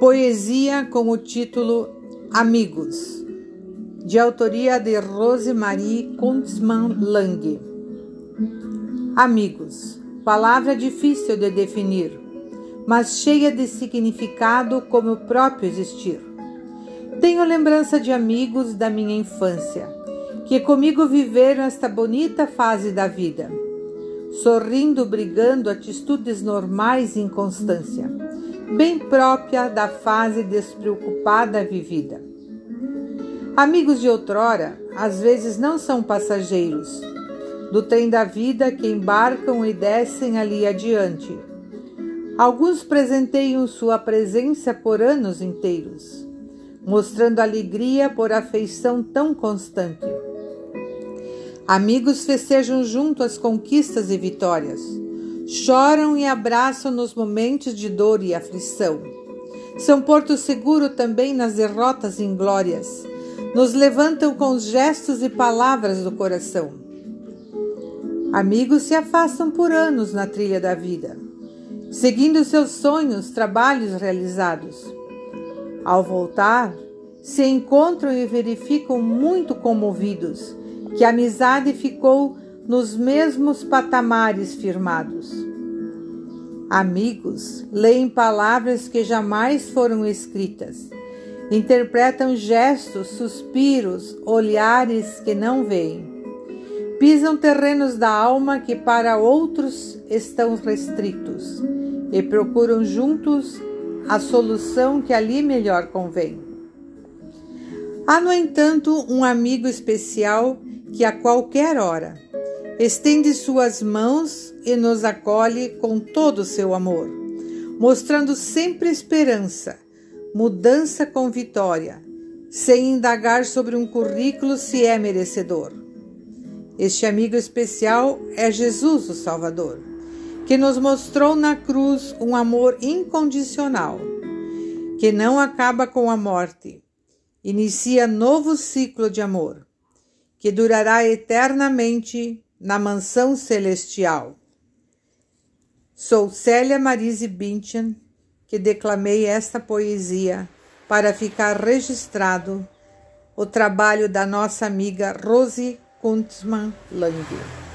Poesia com o título Amigos, de autoria de Rosemarie Kunzmann Lang. Amigos, palavra difícil de definir, mas cheia de significado como o próprio existir. Tenho lembrança de amigos da minha infância, que comigo viveram esta bonita fase da vida, sorrindo, brigando atitudes normais e inconstância bem própria da fase despreocupada vivida. Amigos de outrora, às vezes não são passageiros do trem da vida que embarcam e descem ali adiante. Alguns presenteiam sua presença por anos inteiros, mostrando alegria por afeição tão constante. Amigos festejam junto as conquistas e vitórias choram e abraçam nos momentos de dor e aflição. São porto seguro também nas derrotas e inglórias. Nos levantam com os gestos e palavras do coração. Amigos se afastam por anos na trilha da vida, seguindo seus sonhos, trabalhos realizados. Ao voltar, se encontram e verificam muito comovidos que a amizade ficou nos mesmos patamares firmados. Amigos leem palavras que jamais foram escritas, interpretam gestos, suspiros, olhares que não veem. Pisam terrenos da alma que para outros estão restritos e procuram juntos a solução que ali melhor convém. Há, no entanto, um amigo especial que a qualquer hora estende suas mãos e nos acolhe com todo o seu amor, mostrando sempre esperança, mudança com vitória, sem indagar sobre um currículo se é merecedor. Este amigo especial é Jesus, o Salvador, que nos mostrou na cruz um amor incondicional, que não acaba com a morte, inicia novo ciclo de amor, que durará eternamente na mansão celestial. Sou Célia Marise Bündchen, que declamei esta poesia para ficar registrado o trabalho da nossa amiga Rose Kuntzmann Lang.